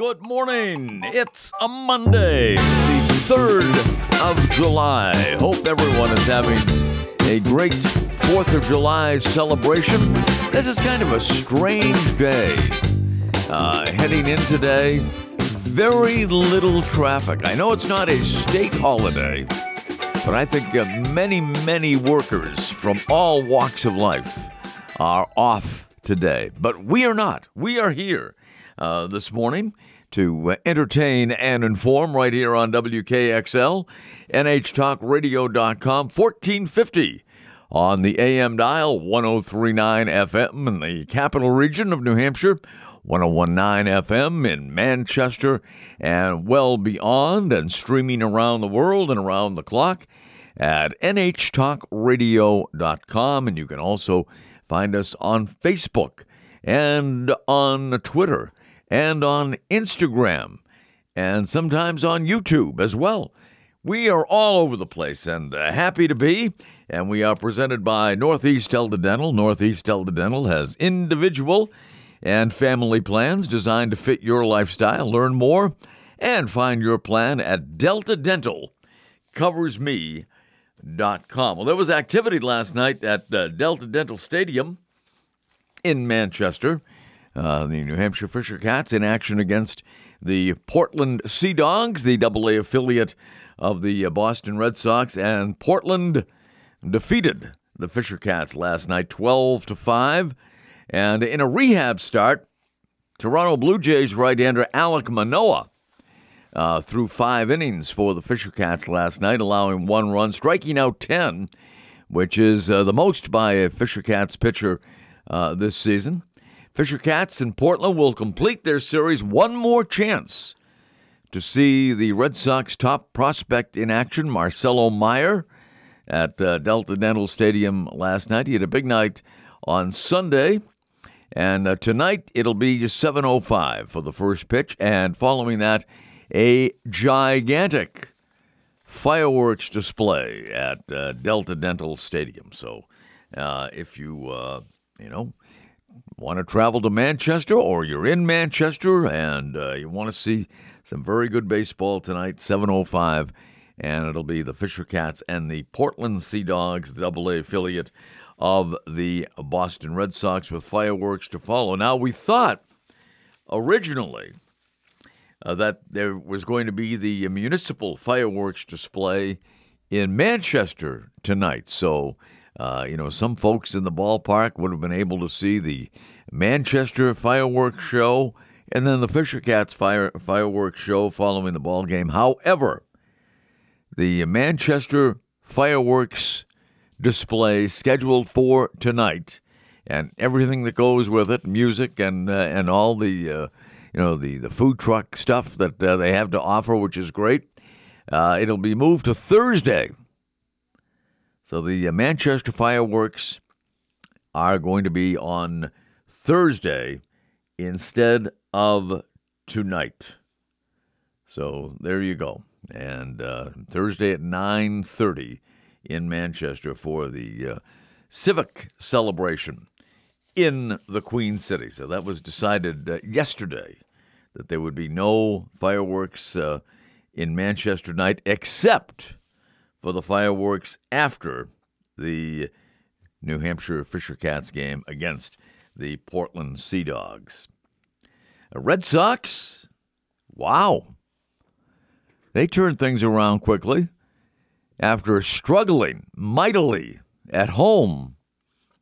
Good morning. It's a Monday, the 3rd of July. Hope everyone is having a great 4th of July celebration. This is kind of a strange day. Uh, heading in today, very little traffic. I know it's not a state holiday, but I think uh, many, many workers from all walks of life are off today. But we are not. We are here uh, this morning to uh, entertain and inform right here on WKXL, NHTalkRadio.com, 1450 on the AM dial, 1039 FM in the capital region of New Hampshire, 1019 FM in Manchester, and well beyond, and streaming around the world and around the clock at NHTalkRadio.com. And you can also find us on Facebook and on Twitter and on Instagram and sometimes on YouTube as well. We are all over the place and uh, happy to be. And we are presented by Northeast Delta Dental. Northeast Delta Dental has individual and family plans designed to fit your lifestyle. Learn more and find your plan at Delta Dental Covers Me.com. Well, there was activity last night at uh, Delta Dental Stadium in Manchester. Uh, the New Hampshire Fisher Cats in action against the Portland Sea Dogs, the AA affiliate of the uh, Boston Red Sox, and Portland defeated the Fisher Cats last night 12 to 5. And in a rehab start, Toronto Blue Jays right-hander Alek Manoah uh, threw five innings for the Fisher Cats last night, allowing one run, striking out 10, which is uh, the most by a Fisher Cats pitcher uh, this season. Fisher Cats in Portland will complete their series one more chance to see the Red Sox top prospect in action, Marcelo Meyer, at uh, Delta Dental Stadium last night. He had a big night on Sunday, and uh, tonight it'll be 7:05 for the first pitch, and following that, a gigantic fireworks display at uh, Delta Dental Stadium. So, uh, if you uh, you know want to travel to Manchester or you're in Manchester and uh, you want to see some very good baseball tonight, 7:05, and it'll be the Fisher Cats and the Portland Sea Dogs, the AA affiliate of the Boston Red Sox, with fireworks to follow. Now we thought originally uh, that there was going to be the municipal fireworks display in Manchester tonight, so. Uh, you know, some folks in the ballpark would have been able to see the Manchester fireworks show and then the Fisher Cats fire, fireworks show following the ball game. However, the Manchester fireworks display scheduled for tonight and everything that goes with it, music and uh, and all the uh, you know the the food truck stuff that uh, they have to offer, which is great. Uh, it'll be moved to Thursday. So the uh, Manchester fireworks are going to be on Thursday instead of tonight. So there you go. And uh, Thursday at 9:30 in Manchester for the uh, civic celebration in the Queen City. So that was decided uh, yesterday that there would be no fireworks uh, in Manchester night except for the fireworks after the New Hampshire Fisher Cats game against the Portland Sea Dogs. Uh, Red Sox, wow. They turned things around quickly after struggling mightily at home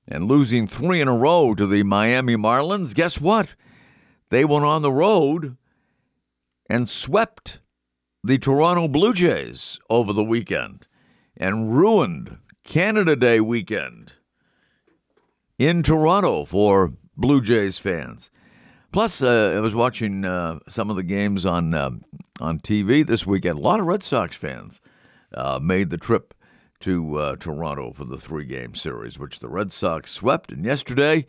and losing three in a row to the Miami Marlins. Guess what? They went on the road and swept the Toronto Blue Jays over the weekend and ruined Canada Day weekend in Toronto for Blue Jays fans. Plus, uh, I was watching uh, some of the games on uh, on TV this weekend. A lot of Red Sox fans uh, made the trip to uh, Toronto for the three game series, which the Red Sox swept. And yesterday,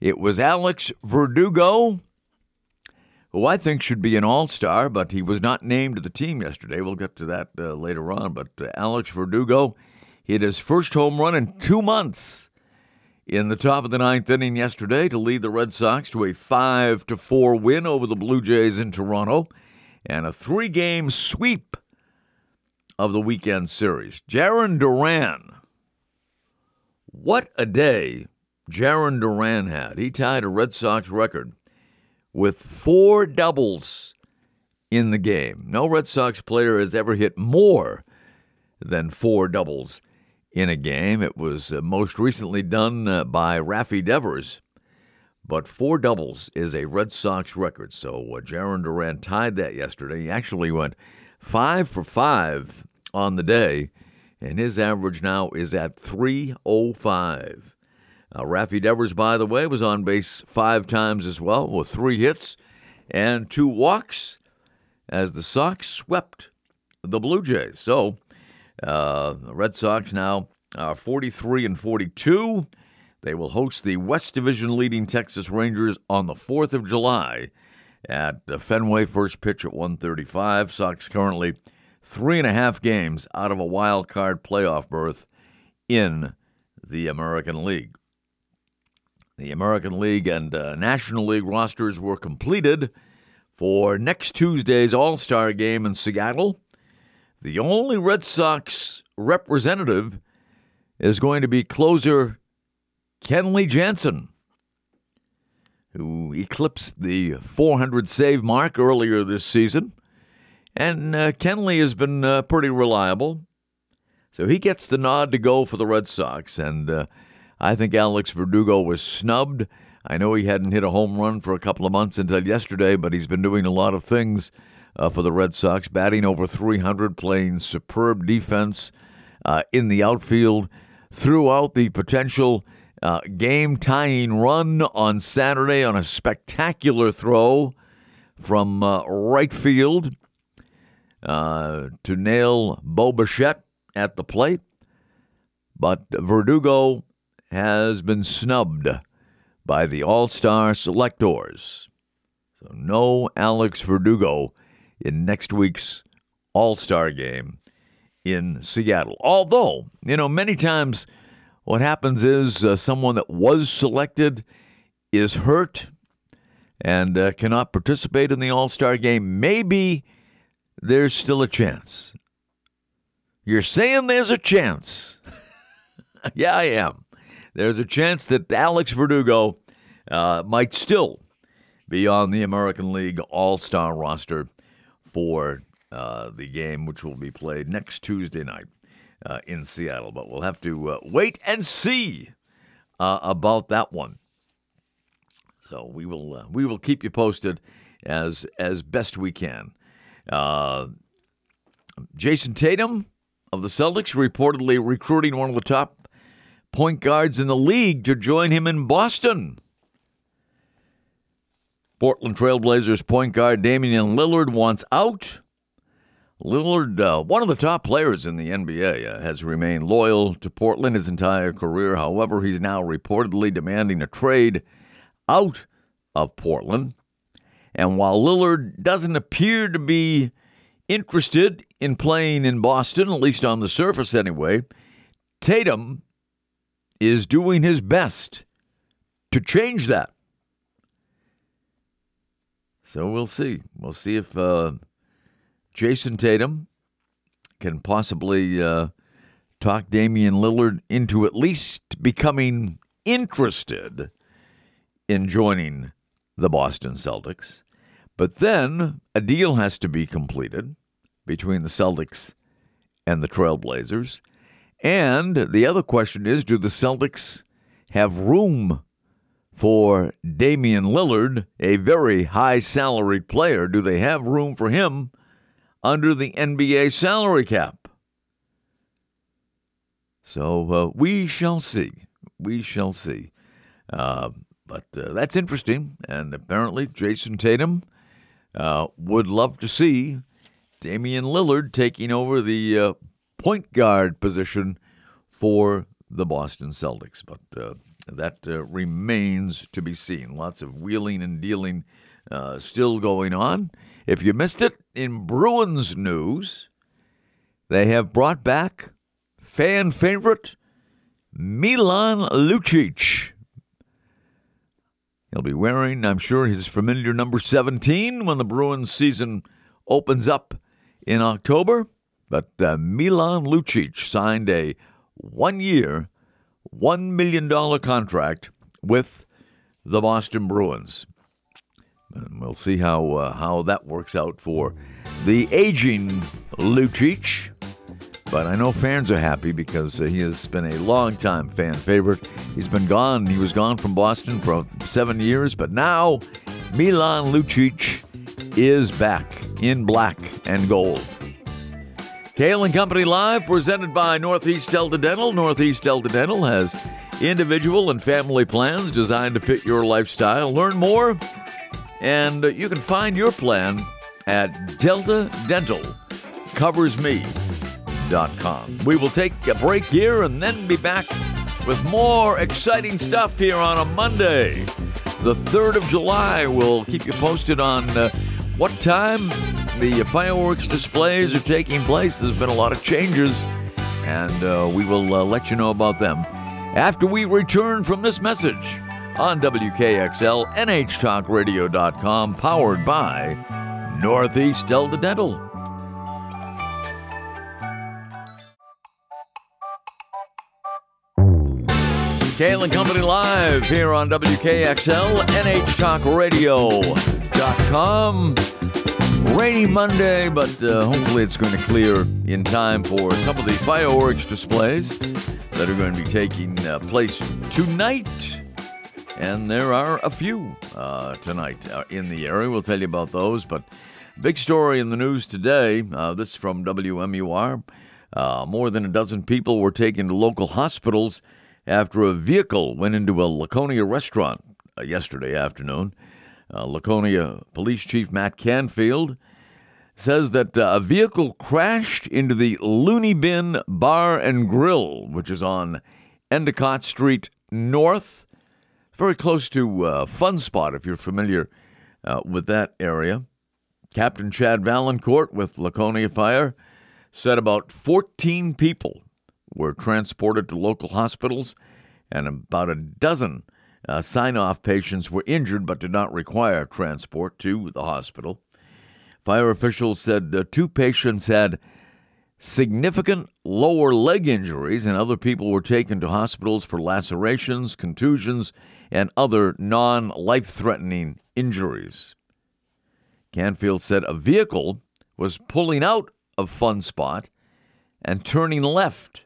it was Alex Verdugo, who I think should be an all star, but he was not named to the team yesterday. We'll get to that uh, later on. But Alex Verdugo hit his first home run in two months in the top of the ninth inning yesterday to lead the Red Sox to a 5 to 4 win over the Blue Jays in Toronto and a three game sweep of the weekend series. Jarren Duran. What a day Jarren Duran had. He tied a Red Sox record with four doubles in the game. No Red Sox player has ever hit more than four doubles in a game. It was uh, most recently done uh, by Rafi Devers, but four doubles is a Red Sox record. So uh, Jarren Duran tied that yesterday. He actually went five for five on the day, and his average now is at 305. Uh, Rafi Devers, by the way, was on base five times as well with three hits and two walks as the Sox swept the Blue Jays. So uh, the Red Sox now are 43 and 42. They will host the West Division leading Texas Rangers on the 4th of July at Fenway. First pitch at 135. Sox currently three and a half games out of a wild card playoff berth in the American League. The American League and uh, National League rosters were completed for next Tuesday's All Star game in Seattle. The only Red Sox representative is going to be closer Kenley Jansen, who eclipsed the 400 save mark earlier this season. And uh, Kenley has been uh, pretty reliable. So he gets the nod to go for the Red Sox. And uh, I think Alex Verdugo was snubbed. I know he hadn't hit a home run for a couple of months until yesterday, but he's been doing a lot of things uh, for the Red Sox, batting over 300, playing superb defense uh, in the outfield throughout the potential uh, game tying run on Saturday on a spectacular throw from right field uh, to nail Bo Bichette at the plate, but Verdugo has been snubbed by the All Star selectors. So, no Alex Verdugo in next week's All Star game in Seattle. Although, you know, many times what happens is uh, someone that was selected is hurt and uh, cannot participate in the All Star game. Maybe there's still a chance. You're saying there's a chance. yeah, I am. There's a chance that Alex Verdugo uh, might still be on the American League All Star roster for uh, the game, which will be played next Tuesday night uh, in Seattle. But we'll have to uh, wait and see uh, about that one. So we will uh, we will keep you posted as as best we can. Jayson Tatum of the Celtics reportedly recruiting one of the top point guards in the league to join him in Boston. Portland Trailblazers point guard Damian Lillard wants out. Lillard, uh, one of the top players in the NBA, uh, has remained loyal to Portland his entire career. However, he's now reportedly demanding a trade out of Portland. And while Lillard doesn't appear to be interested in playing in Boston, at least on the surface anyway, Tatum is doing his best to change that. So we'll see. We'll see if uh, Jayson Tatum can possibly uh, talk Damian Lillard into at least becoming interested in joining the Boston Celtics. But then a deal has to be completed between the Celtics and the Trailblazers. And the other question is do the Celtics have room for Damian Lillard, a very high salaried player? Do they have room for him under the NBA salary cap? So uh, we shall see. We shall see. Uh, but uh, that's interesting. And apparently, Jayson Tatum uh, would love to see Damian Lillard taking over the uh, point guard position for the Boston Celtics. But uh, that uh, remains to be seen. Lots of wheeling and dealing uh, still going on. If you missed it, in Bruins news, they have brought back fan favorite Milan Lucic. He'll be wearing, I'm sure, his familiar number 17 when the Bruins season opens up in October. But uh, Milan Lucic signed a one year, $1 million contract with the Boston Bruins. And we'll see how, uh, how that works out for the aging Lucic. But I know fans are happy because he has been a long-time fan favorite. He's been gone. He was gone from Boston for seven years, but now Milan Lucic is back in black and gold. Cail and Company Live, presented by Northeast Delta Dental. Northeast Delta Dental has individual and family plans designed to fit your lifestyle. Learn more, and you can find your plan at Delta Dental Covers Me. We will take a break here and then be back with more exciting stuff here on a Monday, the 3rd of July. We'll keep you posted on uh, what time the fireworks displays are taking place. There's been a lot of changes, and uh, we will uh, let you know about them after we return from this message on WKXL, NHTalkRadio.com, powered by Northeast Delta Dental. Cail and Company Live here on WKXL, NHTalkRadio.com. Rainy Monday, but uh, hopefully it's going to clear in time for some of the fireworks displays that are going to be taking uh, place tonight. And there are a few uh, tonight uh, in the area. We'll tell you about those. But big story in the news today uh, this is from WMUR. Uh, more than a dozen people were taken to local hospitals after a vehicle went into a Laconia restaurant yesterday afternoon. Uh, Laconia Police Chief Matt Canfield says that uh, a vehicle crashed into the Looney Bin Bar and Grill, which is on Endicott Street North, very close to uh, Fun Spot, if you're familiar uh, with that area. Captain Chad Valancourt with Laconia Fire said about 14 people were transported to local hospitals, and about a dozen uh, sign off patients were injured but did not require transport to the hospital. Fire officials said uh, two patients had significant lower leg injuries, and other people were taken to hospitals for lacerations, contusions, and other non life threatening injuries. Canfield said a vehicle was pulling out of Fun Spot and turning left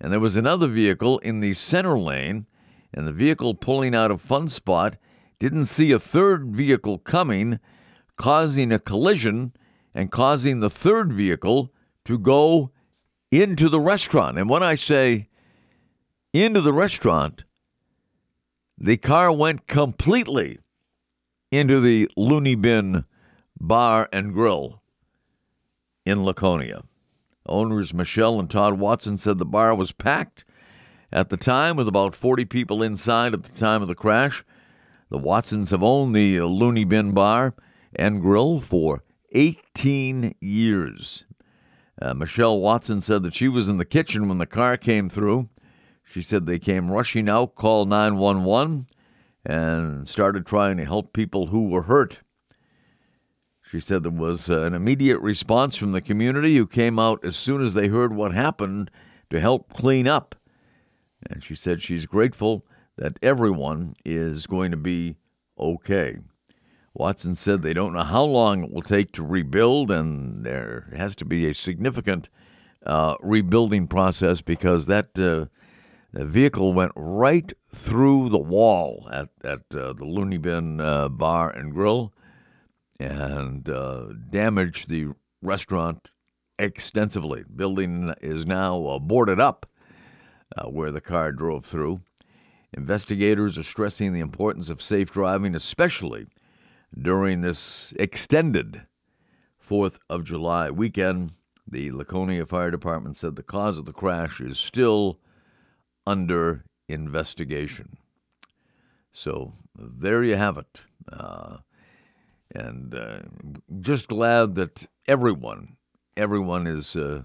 and there was another vehicle in the center lane, and the vehicle pulling out of Fun Spot didn't see a third vehicle coming, causing a collision and causing the third vehicle to go into the restaurant. And when I say into the restaurant, the car went completely into the Looney Bin Bar and Grill in Laconia. Owners Michelle and Todd Watson said the bar was packed at the time with about 40 people inside at the time of the crash. The Watsons have owned the Looney Bin Bar and Grill for 18 years. Uh, Michelle Watson said that she was in the kitchen when the car came through. She said they came rushing out, called 911, and started trying to help people who were hurt. She said there was uh, an immediate response from the community who came out as soon as they heard what happened to help clean up. And she said she's grateful that everyone is going to be okay. Watson said they don't know how long it will take to rebuild, and there has to be a significant uh, rebuilding process because that uh, the vehicle went right through the wall at, at uh, the Looney Bin uh, Bar and Grill and uh, damaged the restaurant extensively. Building is now uh, boarded up uh, where the car drove through. Investigators are stressing the importance of safe driving, especially during this extended 4th of July weekend. The Laconia Fire Department said the cause of the crash is still under investigation. So there you have it. Uh, and uh, just glad that everyone, everyone is uh,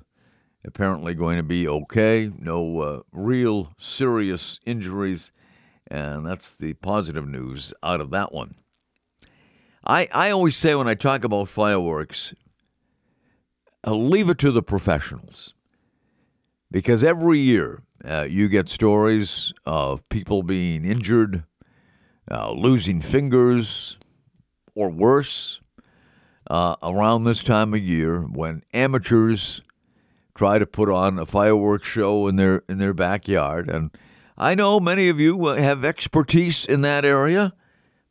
apparently going to be okay. No uh, real serious injuries. And that's the positive news out of that one. I, I always say when I talk about fireworks, uh, leave it to the professionals. Because every year uh, you get stories of people being injured, uh, losing fingers, or worse, uh, around this time of year when amateurs try to put on a fireworks show in their in their backyard. And I know many of you have expertise in that area,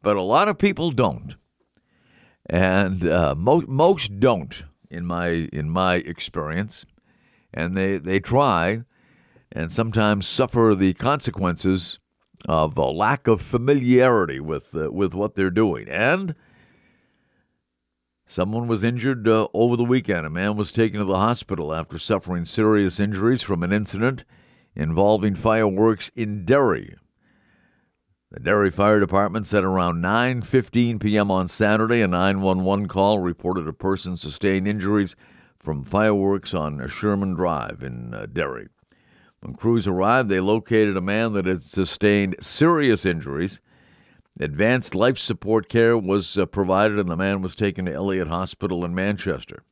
but a lot of people don't, and uh, most most don't in my in my experience, and they they try, and sometimes suffer the consequences of a lack of familiarity with uh, with what they're doing. And Someone was injured uh, over the weekend. A man was taken to the hospital after suffering serious injuries from an incident involving fireworks in Derry. The Derry Fire Department said around 9:15 p.m. on Saturday a 911 call reported a person sustained injuries from fireworks on Sherman Drive in uh, Derry. When crews arrived, they located a man that had sustained serious injuries Advanced life support care was uh, provided, and the man was taken to Elliott Hospital in Manchester.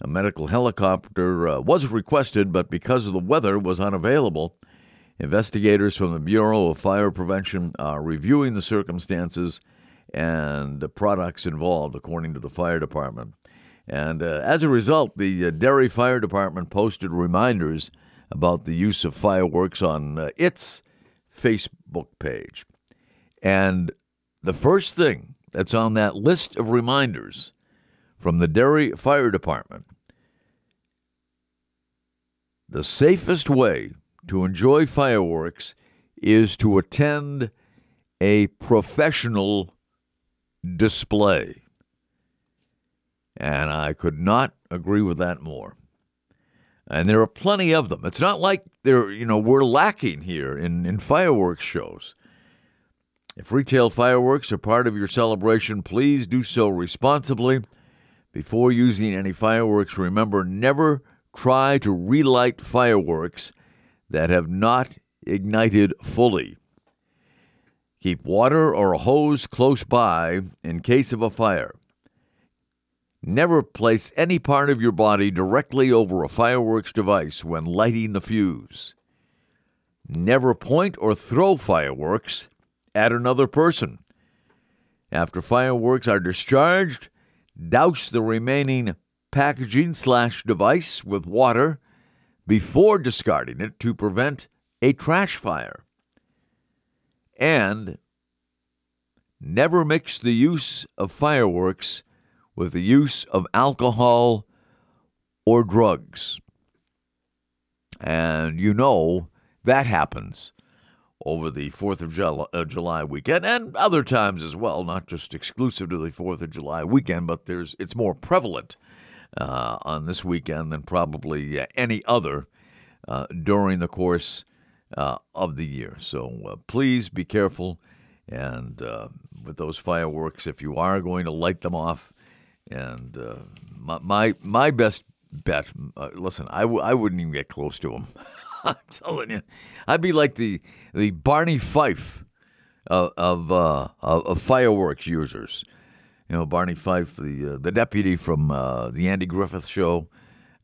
A medical helicopter uh, was requested, but because of the weather was unavailable, investigators from the Bureau of Fire Prevention are reviewing the circumstances and the products involved, according to the fire department. And uh, as a result, the uh, Derry Fire Department posted reminders about the use of fireworks on uh, its Facebook page. And the first thing that's on that list of reminders from the Derry Fire Department the safest way to enjoy fireworks is to attend a professional display. And I could not agree with that more. And there are plenty of them. It's not like there, you know, we're lacking here in, in fireworks shows. If retail fireworks are part of your celebration, please do so responsibly. Before using any fireworks, remember never try to relight fireworks that have not ignited fully. Keep water or a hose close by in case of a fire. Never place any part of your body directly over a fireworks device when lighting the fuse. Never point or throw fireworks at another person. After fireworks are discharged, douse the remaining packaging slash device with water before discarding it to prevent a trash fire. And never mix the use of fireworks with the use of alcohol or drugs. And you know that happens over the 4th of uh, July weekend and other times as well, not just exclusive to the 4th of July weekend, but there's it's more prevalent uh, on this weekend than probably uh, any other uh, during the course uh, of the year. So please be careful and with those fireworks if you are going to light them off. And my, my, my best bet, listen, I w- I wouldn't even get close to them. I'm telling you, I'd be like the the Barney Fife of of, uh, of fireworks users. You know, Barney Fife, the uh, the deputy from uh, the Andy Griffith Show.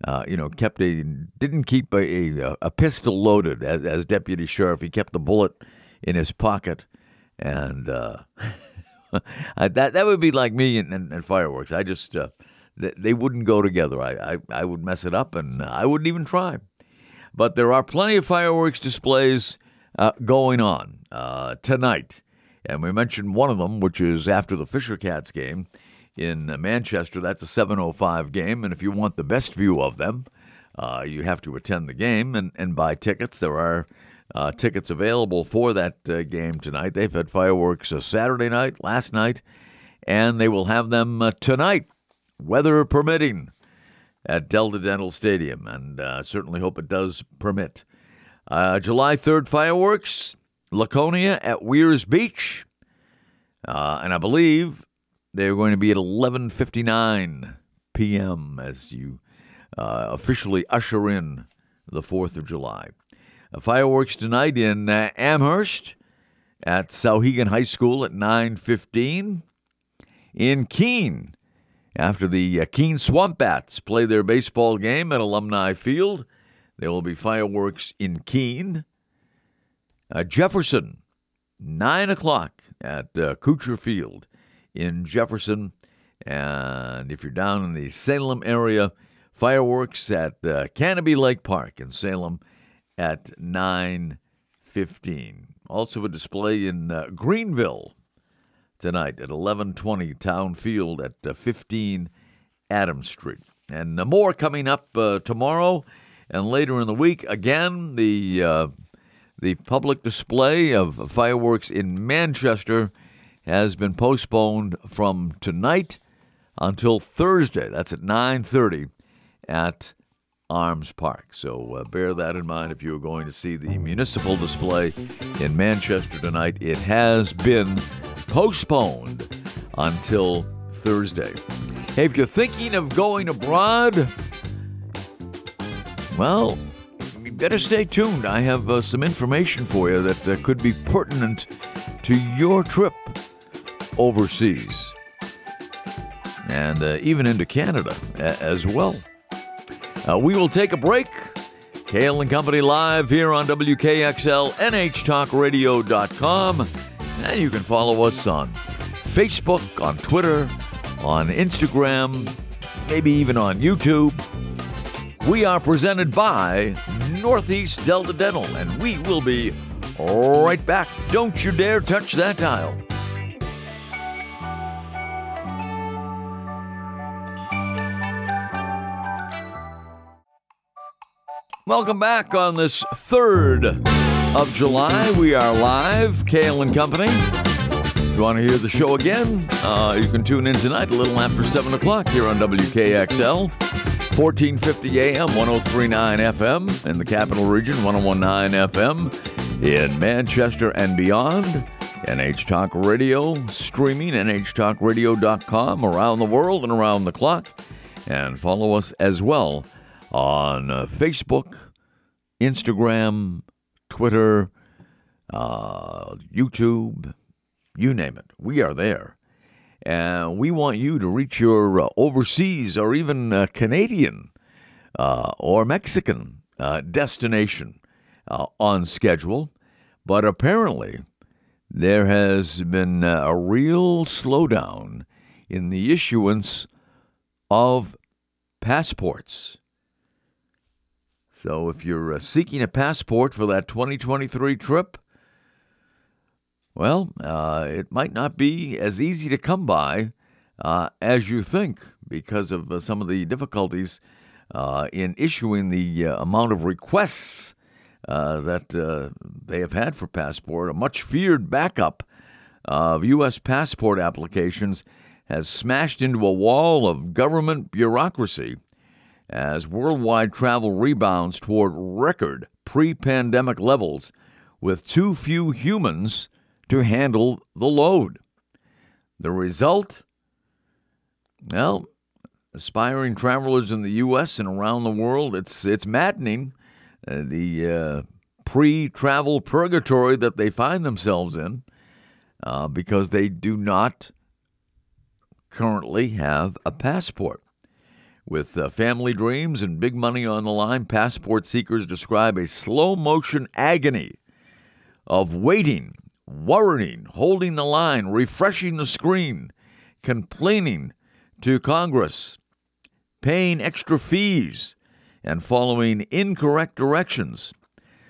Uh, you know, kept a didn't keep a, a, a pistol loaded as, as, deputy sheriff. He kept the bullet in his pocket, and uh, that that would be like me and, and, and fireworks. I just uh, they wouldn't go together. I, I I would mess it up, and I wouldn't even try. But there are plenty of fireworks displays uh, going on uh, tonight. And we mentioned one of them, which is after the Fisher Cats game in Manchester. That's a 7.05 game. And if you want the best view of them, uh, you have to attend the game and, and buy tickets. There are uh, tickets available for that uh, game tonight. They've had fireworks uh, Saturday night, last night, and they will have them tonight, weather permitting at Delta Dental Stadium, and uh, certainly hope it does permit. Uh, July 3rd fireworks, Laconia at Weirs Beach, uh, and I believe they're going to be at 11:59 p.m. as you uh, officially usher in the 4th of July. Uh, fireworks tonight in uh, Amherst at Souhegan High School at 9:15. In Keene, after the uh, Keene Swamp Bats play their baseball game at Alumni Field, there will be fireworks in Keene. Uh, Jefferson, 9 o'clock at uh, Field in Jefferson. And if you're down in the Salem area, fireworks at uh, Canobie Lake Park in Salem at 9:15. Also a display in uh, Greenville tonight at 11:20 Town Field at uh, 15 Adams Street. And more coming up uh, tomorrow and later in the week. Again, the uh, the public display of fireworks in Manchester has been postponed from tonight until Thursday. That's at 9:30 at Arms Park. So uh, bear that in mind if you're going to see the municipal display in Manchester tonight. It has been postponed until Thursday. Hey, if you're thinking of going abroad, well, you better stay tuned. I have uh, some information for you that uh, could be pertinent to your trip overseas and uh, even into Canada a- as well. Uh, we will take a break. Cail and Company live here on WKXL, NHTalkRadio.com. And you can follow us on Facebook, on Twitter, on Instagram, maybe even on YouTube. We are presented by Northeast Delta Dental, and we will be right back. Don't you dare touch that dial. Welcome back on this 3rd of July. We are live, Cail and Company. If you want to hear the show again, uh, you can tune in tonight a little after 7 o'clock here on WKXL. 1450 AM, 1039 FM in the capital region, 1019 FM in Manchester and beyond. NH Talk Radio, streaming nhtalkradio.com around the world and around the clock. And follow us as well on uh, Facebook, Instagram, Twitter, uh, YouTube, you name it. We are there. And we want you to reach your uh, overseas or even uh, Canadian uh, or Mexican uh, destination on schedule. But apparently, there has been a real slowdown in the issuance of passports. So if you're uh, seeking a passport for that 2023 trip, well, uh, it might not be as easy to come by uh, as you think because of uh, some of the difficulties uh, in issuing the uh, amount of requests that they have had for passport. A much feared backup of U.S. passport applications has smashed into a wall of government bureaucracy as worldwide travel rebounds toward record pre pandemic levels with too few humans to handle the load. The result? Well, aspiring travelers in the U.S. and around the world, it's, it's maddening. Uh, the uh, pre travel purgatory that they find themselves in uh, because they do not currently have a passport. With uh, family dreams and big money on the line, passport seekers describe a slow motion agony of waiting, worrying, holding the line, refreshing the screen, complaining to Congress, paying extra fees, and following incorrect directions.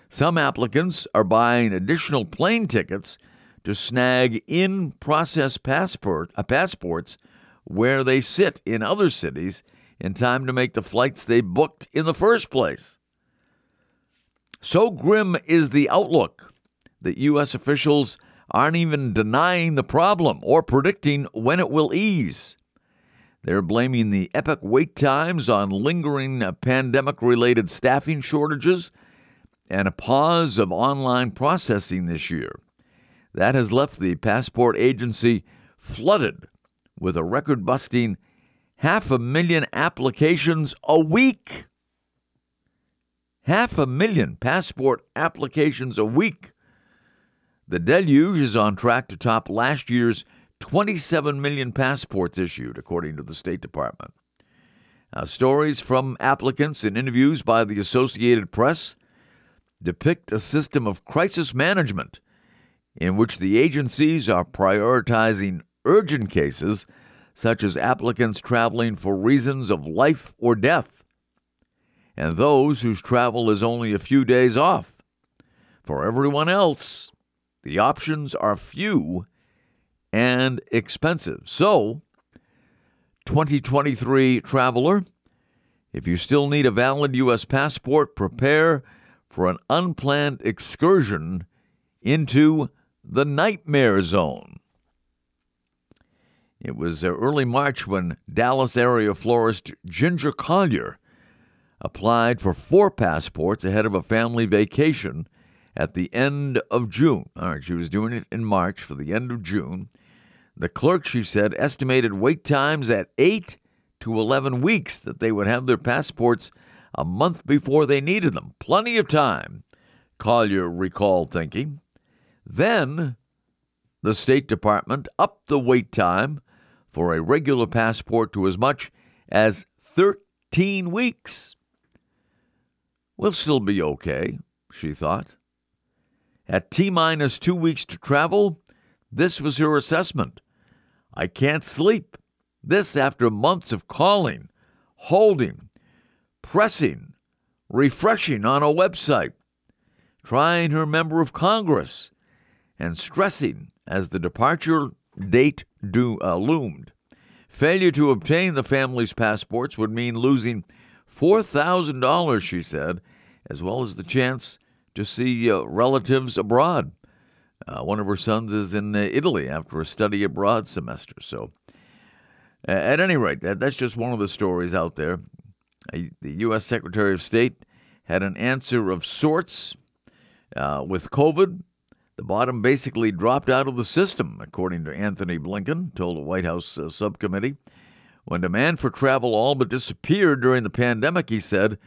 Some applicants are buying additional plane tickets to snag in process passport, uh, passports where they sit in other cities in time to make the flights they booked in the first place. So grim is the outlook that U.S. officials aren't even denying the problem or predicting when it will ease. They're blaming the epic wait times on lingering pandemic related staffing shortages and a pause of online processing this year. That has left the passport agency flooded with a record busting half a million applications a week. Half a million passport applications a week. The deluge is on track to top last year's 27 million passports issued, according to the State Department. Now, stories from applicants and interviews by the Associated Press depict a system of crisis management in which the agencies are prioritizing urgent cases such as applicants traveling for reasons of life or death, and those whose travel is only a few days off. For everyone else, the options are few and expensive. So, 2023 traveler, if you still need a valid U.S. passport, prepare for an unplanned excursion into the nightmare zone. It was uh, early March when Dallas area florist Ginger Collier applied for four passports ahead of a family vacation at the end of June. All right, she was doing it in March for the end of June. The clerk, she said, estimated wait times at 8 to 11 weeks that they would have their passports a month before they needed them. Plenty of time, Collier recalled thinking. Then the State Department upped the wait time for a regular passport to as much as 13 weeks. We'll still be okay, she thought. At T minus two weeks to travel, this was her assessment. I can't sleep. This after months of calling, holding, pressing, refreshing on a website, trying her member of Congress, and stressing as the departure date do, uh, loomed. Failure to obtain the family's passports would mean losing $4,000, she said, as well as the chance to see uh, relatives abroad. Uh, one of her sons is in uh, Italy after a study abroad semester. So, at any rate, that, that's just one of the stories out there. the U.S. Secretary of State had an answer of sorts uh, with COVID. The bottom basically dropped out of the system, according to Anthony Blinken, told a White House uh, subcommittee. When demand for travel all but disappeared during the pandemic, he said,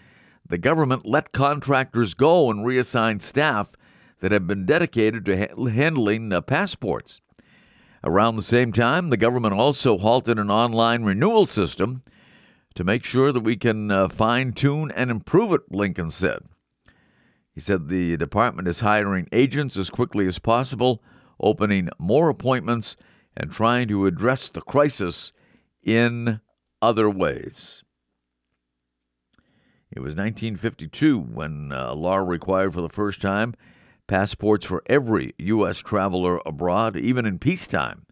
the government let contractors go and reassign staff that had been dedicated to ha- handling uh, passports. Around the same time, the government also halted an online renewal system to make sure that we can uh, fine tune and improve it, Blinken said. He said the department is hiring agents as quickly as possible, opening more appointments, and trying to address the crisis in other ways. It was 1952 when a uh, law required for the first time passports for every U.S. traveler abroad, even in peacetime.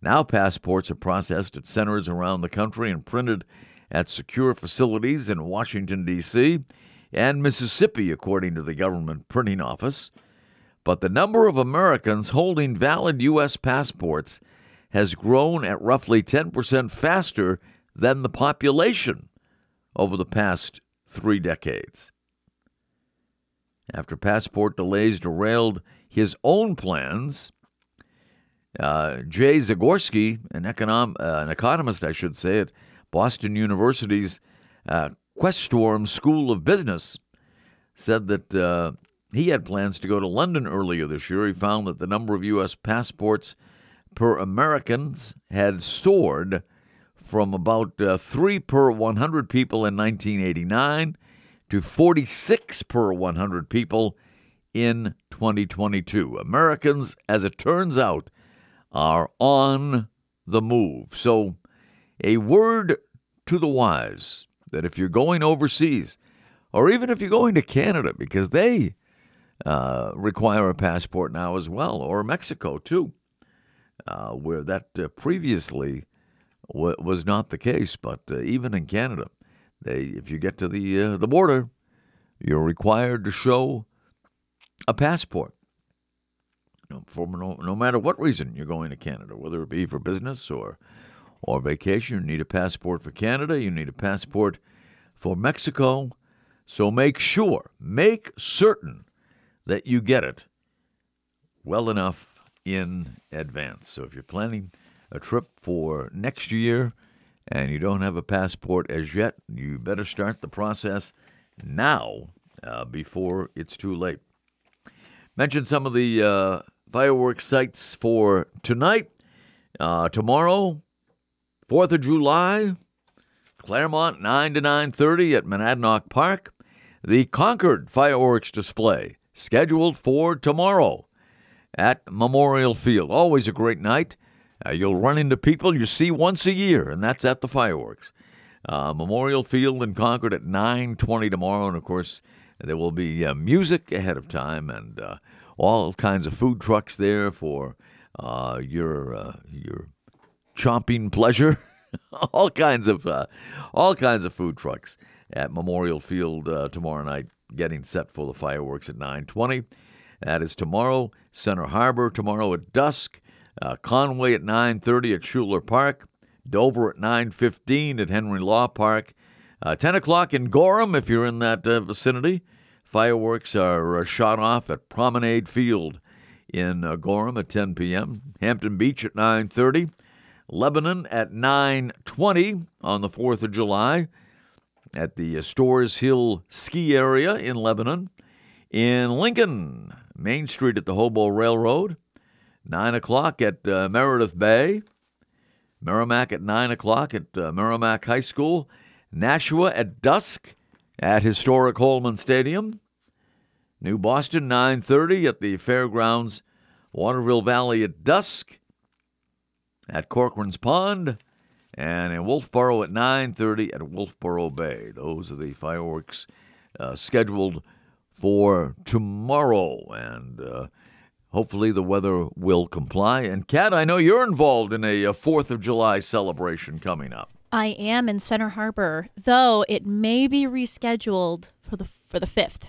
Now, passports are processed at centers around the country and printed at secure facilities in Washington, D.C and Mississippi, according to the government printing office. But the number of Americans holding valid U.S. passports has grown at roughly 10% faster than the population over the past three decades. After passport delays derailed his own plans, uh, Jay Zagorsky, an, econom- uh, an economist, I should say, at Boston University's uh, Questrom School of Business said that uh, he had plans to go to London earlier this year. He found that the number of U.S. passports per Americans had soared from about uh, three per 100 people in 1989 to 46 per 100 people in 2022. Americans, as it turns out, are on the move. So, a word to the wise that if you're going overseas, or even if you're going to Canada, because they uh, require a passport now as well, or Mexico too, uh, where that uh, previously w- was not the case. But uh, even in Canada, they if you get to the uh, the border, you're required to show a passport. for no, no matter what reason you're going to Canada, whether it be for business or or vacation. You need a passport for Canada. You need a passport for Mexico. So make sure, make certain that you get it well enough in advance. So if you're planning a trip for next year and you don't have a passport as yet, you better start the process now uh, before it's too late. Mention some of the uh, fireworks sites for tonight, uh, tomorrow, 4th of July, Claremont 9 to 9:30 at Monadnock Park. The Concord fireworks display scheduled for tomorrow at Memorial Field. Always a great night. Uh, you'll run into people you see once a year, and that's at the fireworks. Uh, Memorial Field in Concord at 9:20 tomorrow, and of course there will be uh, music ahead of time and uh, all kinds of food trucks there for uh, your uh, your chomping pleasure. all kinds of all kinds of food trucks at Memorial Field tomorrow night, getting set for the fireworks at 9:20. That is tomorrow. Center Harbor tomorrow at dusk. Uh, Conway at 9:30 at Schouler Park. Dover at 9:15 at Henry Law Park. Uh, 10 o'clock in Gorham if you're in that uh, vicinity. Fireworks are uh, shot off at Promenade Field in uh, Gorham at 10 p.m. Hampton Beach at 9:30. Lebanon at 9:20 on the 4th of July at the Storrs Hill ski area in Lebanon. In Lincoln, Main Street at the Hobo Railroad. 9 o'clock at uh, Meredith Bay. Merrimack at 9 o'clock at uh, Merrimack High School. Nashua at dusk at historic Holman Stadium. New Boston 9:30 at the Fairgrounds. Waterville Valley at dusk at Corcoran's Pond and in Wolfeboro at 9:30 at Wolfeboro Bay. Those are the fireworks uh, scheduled for tomorrow and uh, hopefully the weather will comply. And Kat, I know you're involved in a, a 4th of July celebration coming up. I am in Center Harbor, though it may be rescheduled for the for the 5th.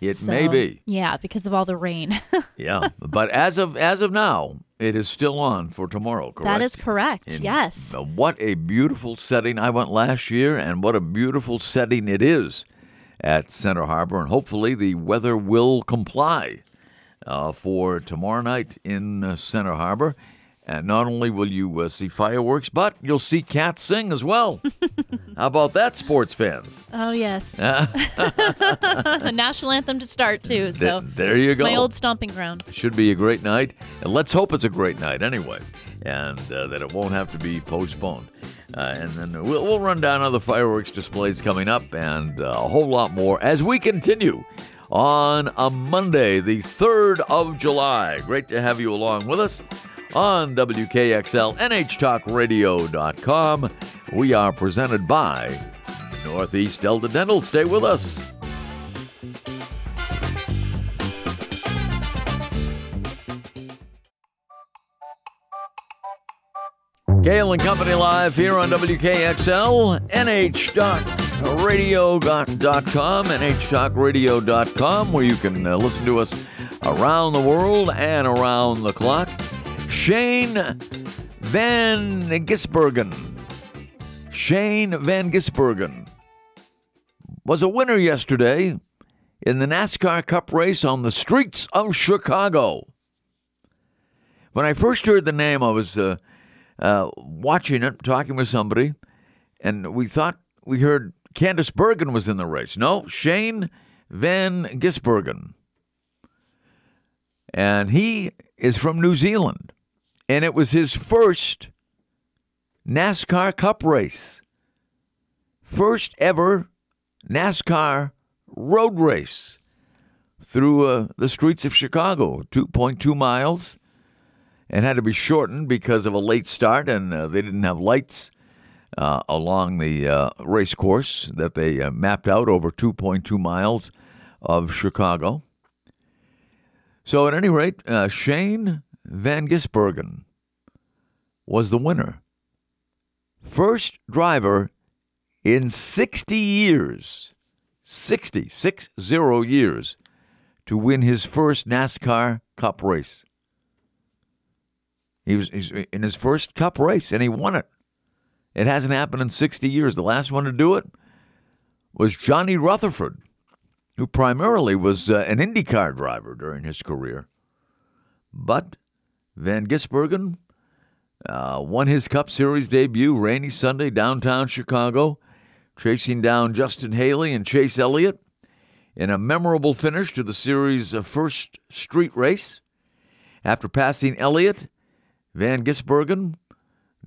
It so, may be. Yeah, because of all the rain. yeah, but as of as of now, it is still on for tomorrow, correct? That is correct. Yes. What a beautiful setting. I went last year and what a beautiful setting it is at Center Harbor and hopefully the weather will comply uh, for tomorrow night in uh, Center Harbor. And not only will you uh, see fireworks, but you'll see cats sing as well. How about that, sports fans? Oh, yes. the national anthem to start, too. So Th- there you go. My old stomping ground. Should be a great night. And let's hope it's a great night anyway, and uh, that it won't have to be postponed. Uh, and then we'll, we'll, run down other fireworks displays coming up and uh, a whole lot more as we continue on a Monday, the 3rd of July. Great to have you along with us on WKXL, NHTalkRadio.com. We are presented by Northeast Delta Dental. Stay with us. Cail and Company Live here on WKXL, NHTalkRadio.com, NHTalkRadio.com, where you can uh, listen to us around the world and around the clock. Shane Van Gisbergen. Shane Van Gisbergen was a winner yesterday in the NASCAR Cup race on the streets of Chicago. When I first heard the name, I was uh, uh, watching it, talking with somebody, and we thought we heard Candice Bergen was in the race. No, Shane Van Gisbergen. And he is from New Zealand. And it was his first NASCAR Cup race. First ever NASCAR road race through uh, the streets of Chicago, 2.2 miles and had to be shortened because of a late start, and uh, they didn't have lights uh, along the uh, race course that they uh, mapped out over 2.2 miles of Chicago. So, at any rate, uh, Shane Van Gisbergen was the winner. First driver in 60 years, 60, six zero years, to win his first NASCAR Cup race. He was in his first cup race and he won it. It hasn't happened in 60 years. The last one to do it was Johnny Rutherford, who primarily was uh, an IndyCar driver during his career. But Van Gisbergen uh, won his Cup Series debut rainy Sunday downtown Chicago, chasing down Justin Haley and Chase Elliott in a memorable finish to the series' first street race. After passing Elliott, Van Gisbergen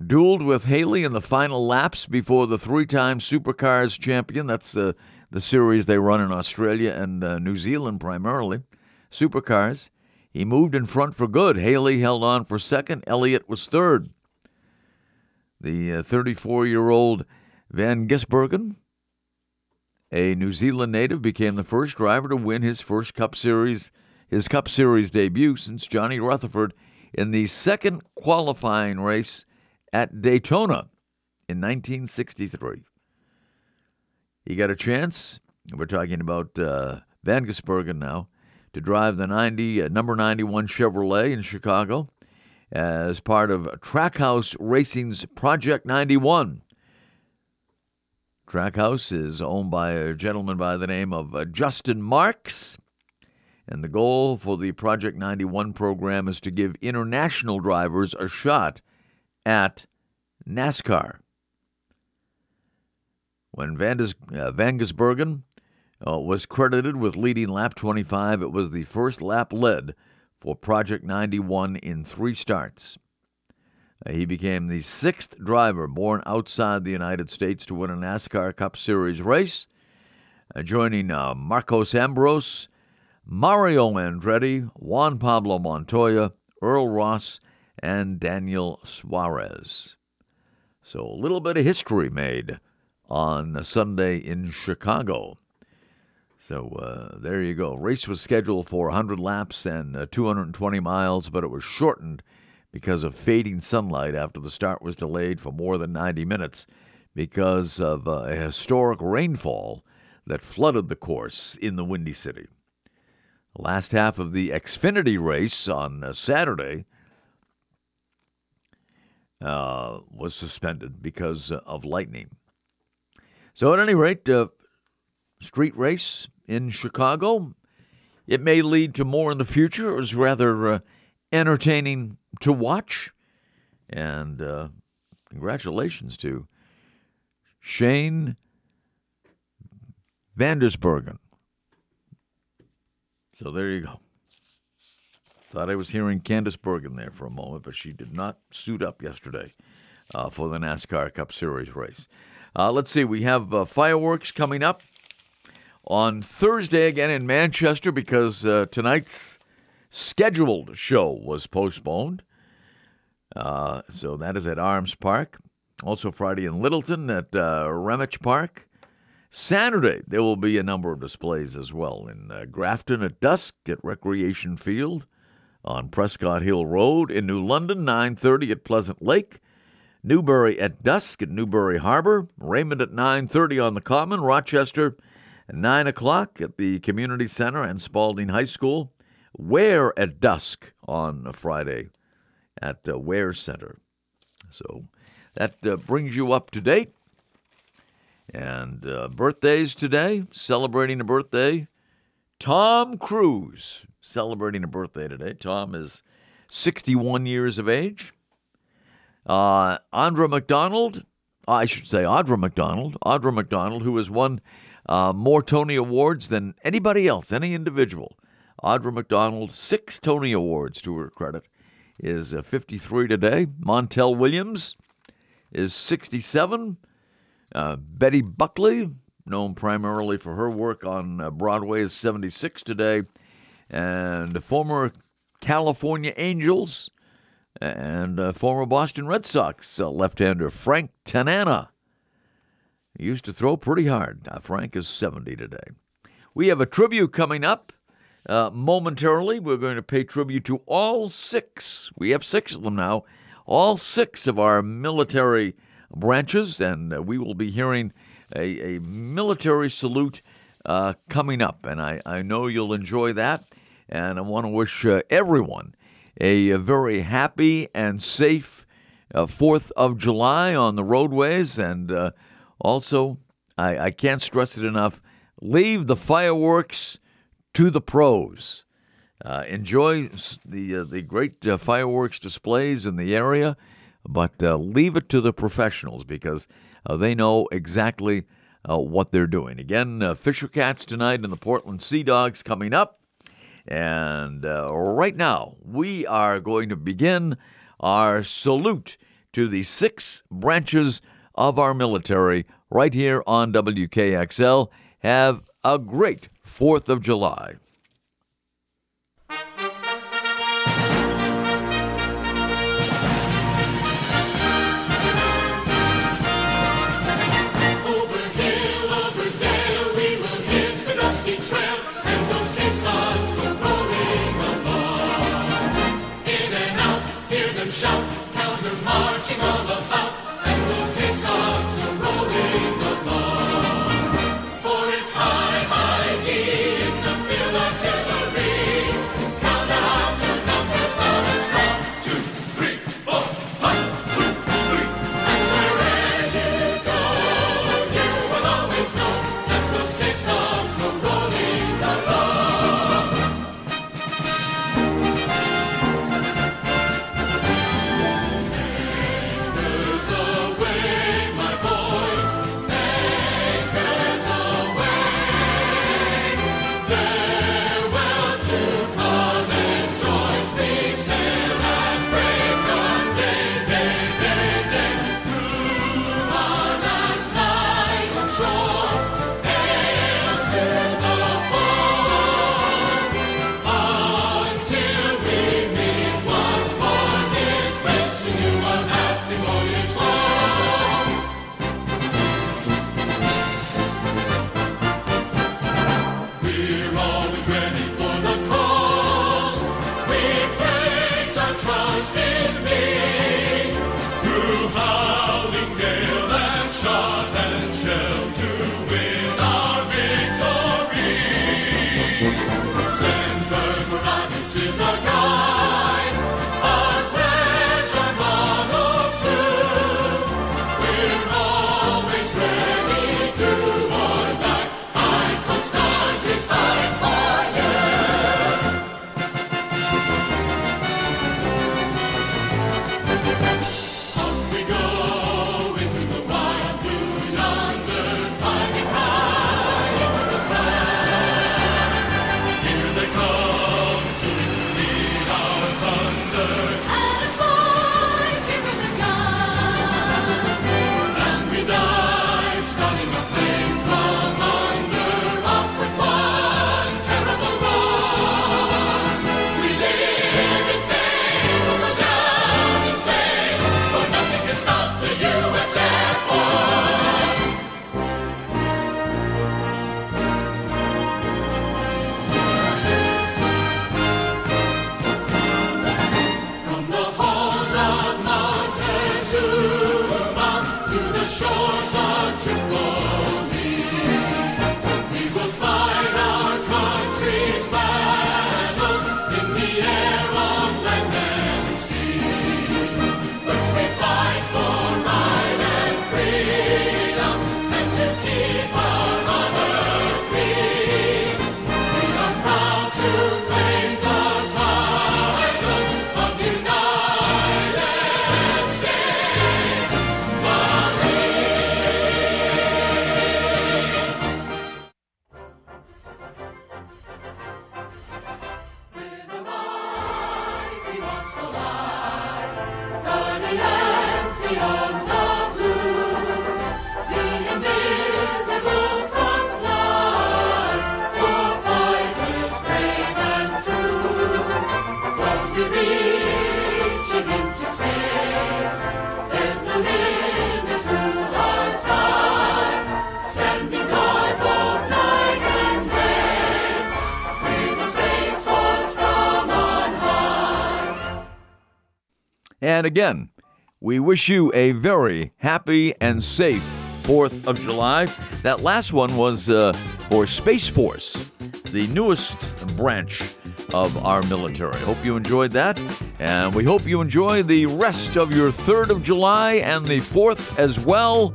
dueled with Haley in the final laps before the three-time Supercars champion. That's uh, the series they run in Australia and uh, New Zealand primarily. Supercars. He moved in front for good. Haley held on for second. Elliott was third. The 34 year old Van Gisbergen, a New Zealand native, became the first driver to win his first Cup Series, his Cup Series debut since Johnny Rutherford in the second qualifying race at Daytona in 1963. He got a chance. We're talking about uh, Van Gisbergen now to drive the 90 uh, number 91 Chevrolet in Chicago as part of Trackhouse Racing's Project 91. Trackhouse is owned by a gentleman by the name of uh, Justin Marks. And the goal for the Project 91 program is to give international drivers a shot at NASCAR. When Van, uh, Van Gisbergen uh, was credited with leading lap 25. It was the first lap led for Project 91 in three starts. Uh, he became the sixth driver born outside the United States to win a NASCAR Cup Series race, uh, joining uh, Marcos Ambrose, Mario Andretti, Juan Pablo Montoya, Earl Ross, and Daniel Suarez. So a little bit of history made on Sunday in Chicago. So uh, there you go. Race was scheduled for 100 laps and uh, 220 miles, but it was shortened because of fading sunlight after the start was delayed for more than 90 minutes because of uh, a historic rainfall that flooded the course in the Windy City. The last half of the Xfinity race on uh, Saturday uh, was suspended because of lightning. So, at any rate, uh, street race in Chicago. It may lead to more in the future. It was rather uh, entertaining to watch. And uh, congratulations to Shane Vandersbergen. So there you go. Thought I was hearing Candice Bergen there for a moment, but she did not suit up yesterday uh, for the NASCAR Cup Series race. Uh, let's see, we have uh, fireworks coming up on Thursday again in Manchester because uh, tonight's scheduled show was postponed. Uh, so that is at Arms Park. Also Friday in Littleton at uh, Remich Park. Saturday there will be a number of displays as well in uh, Grafton at dusk at Recreation Field on Prescott Hill Road in New London 9:30 at Pleasant Lake. Newbury at dusk at Newbury Harbor, Raymond at 9:30 on the Common, Rochester 9 o'clock at the Community Center and Spalding High School. Weare at dusk on a Friday at the Weare Center. So that uh, brings you up to date. And uh, birthdays today, celebrating a birthday. Tom Cruise celebrating a birthday today. Tom is 61 years of age. Uh, Andra McDonald, I should say Audra McDonald, Audra McDonald, who has won uh, more Tony Awards than anybody else, any individual. Audra McDonald, six Tony Awards to her credit, is uh, 53 today. Montel Williams is 67. Uh, Betty Buckley, known primarily for her work on uh, Broadway, is 76 today. And former California Angels and uh, former Boston Red Sox uh, left hander Frank Tanana he used to throw pretty hard. Now, Frank is 70 today. We have a tribute coming up uh, momentarily. We're going to pay tribute to all six. We have six of them now. All six of our military branches, and uh, we will be hearing a, a military salute uh, coming up. And I, I know you'll enjoy that. And I want to wish uh, everyone a, a, very happy and safe 4th uh, of July on the roadways and uh, also, I, I can't stress it enough leave the fireworks to the pros. Uh, enjoy the, uh, the great uh, fireworks displays in the area, but uh, leave it to the professionals because uh, they know exactly uh, what they're doing. Again, Fisher Cats tonight and the Portland Sea Dogs coming up. And right now, we are going to begin our salute to the six branches of our military right here on WKXL. Have a great 4th of July. And again, we wish you a very happy and safe 4th of July. That last one was uh, for Space Force, the newest branch of our military. Hope you enjoyed that. And we hope you enjoy the rest of your 3rd of July and the 4th as well.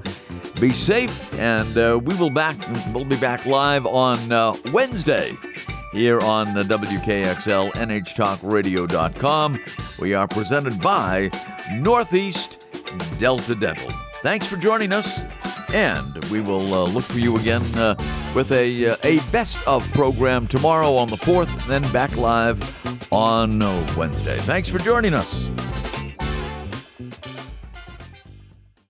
Be safe, and uh, we will back. We'll be back live on uh, Wednesday here on the WKXL NHTalkRadio.com. We are presented by Northeast Delta Dental. Thanks for joining us, and we will uh, look for you again uh, with a, uh, a best of program tomorrow on the 4th, then back live on Wednesday. Thanks for joining us.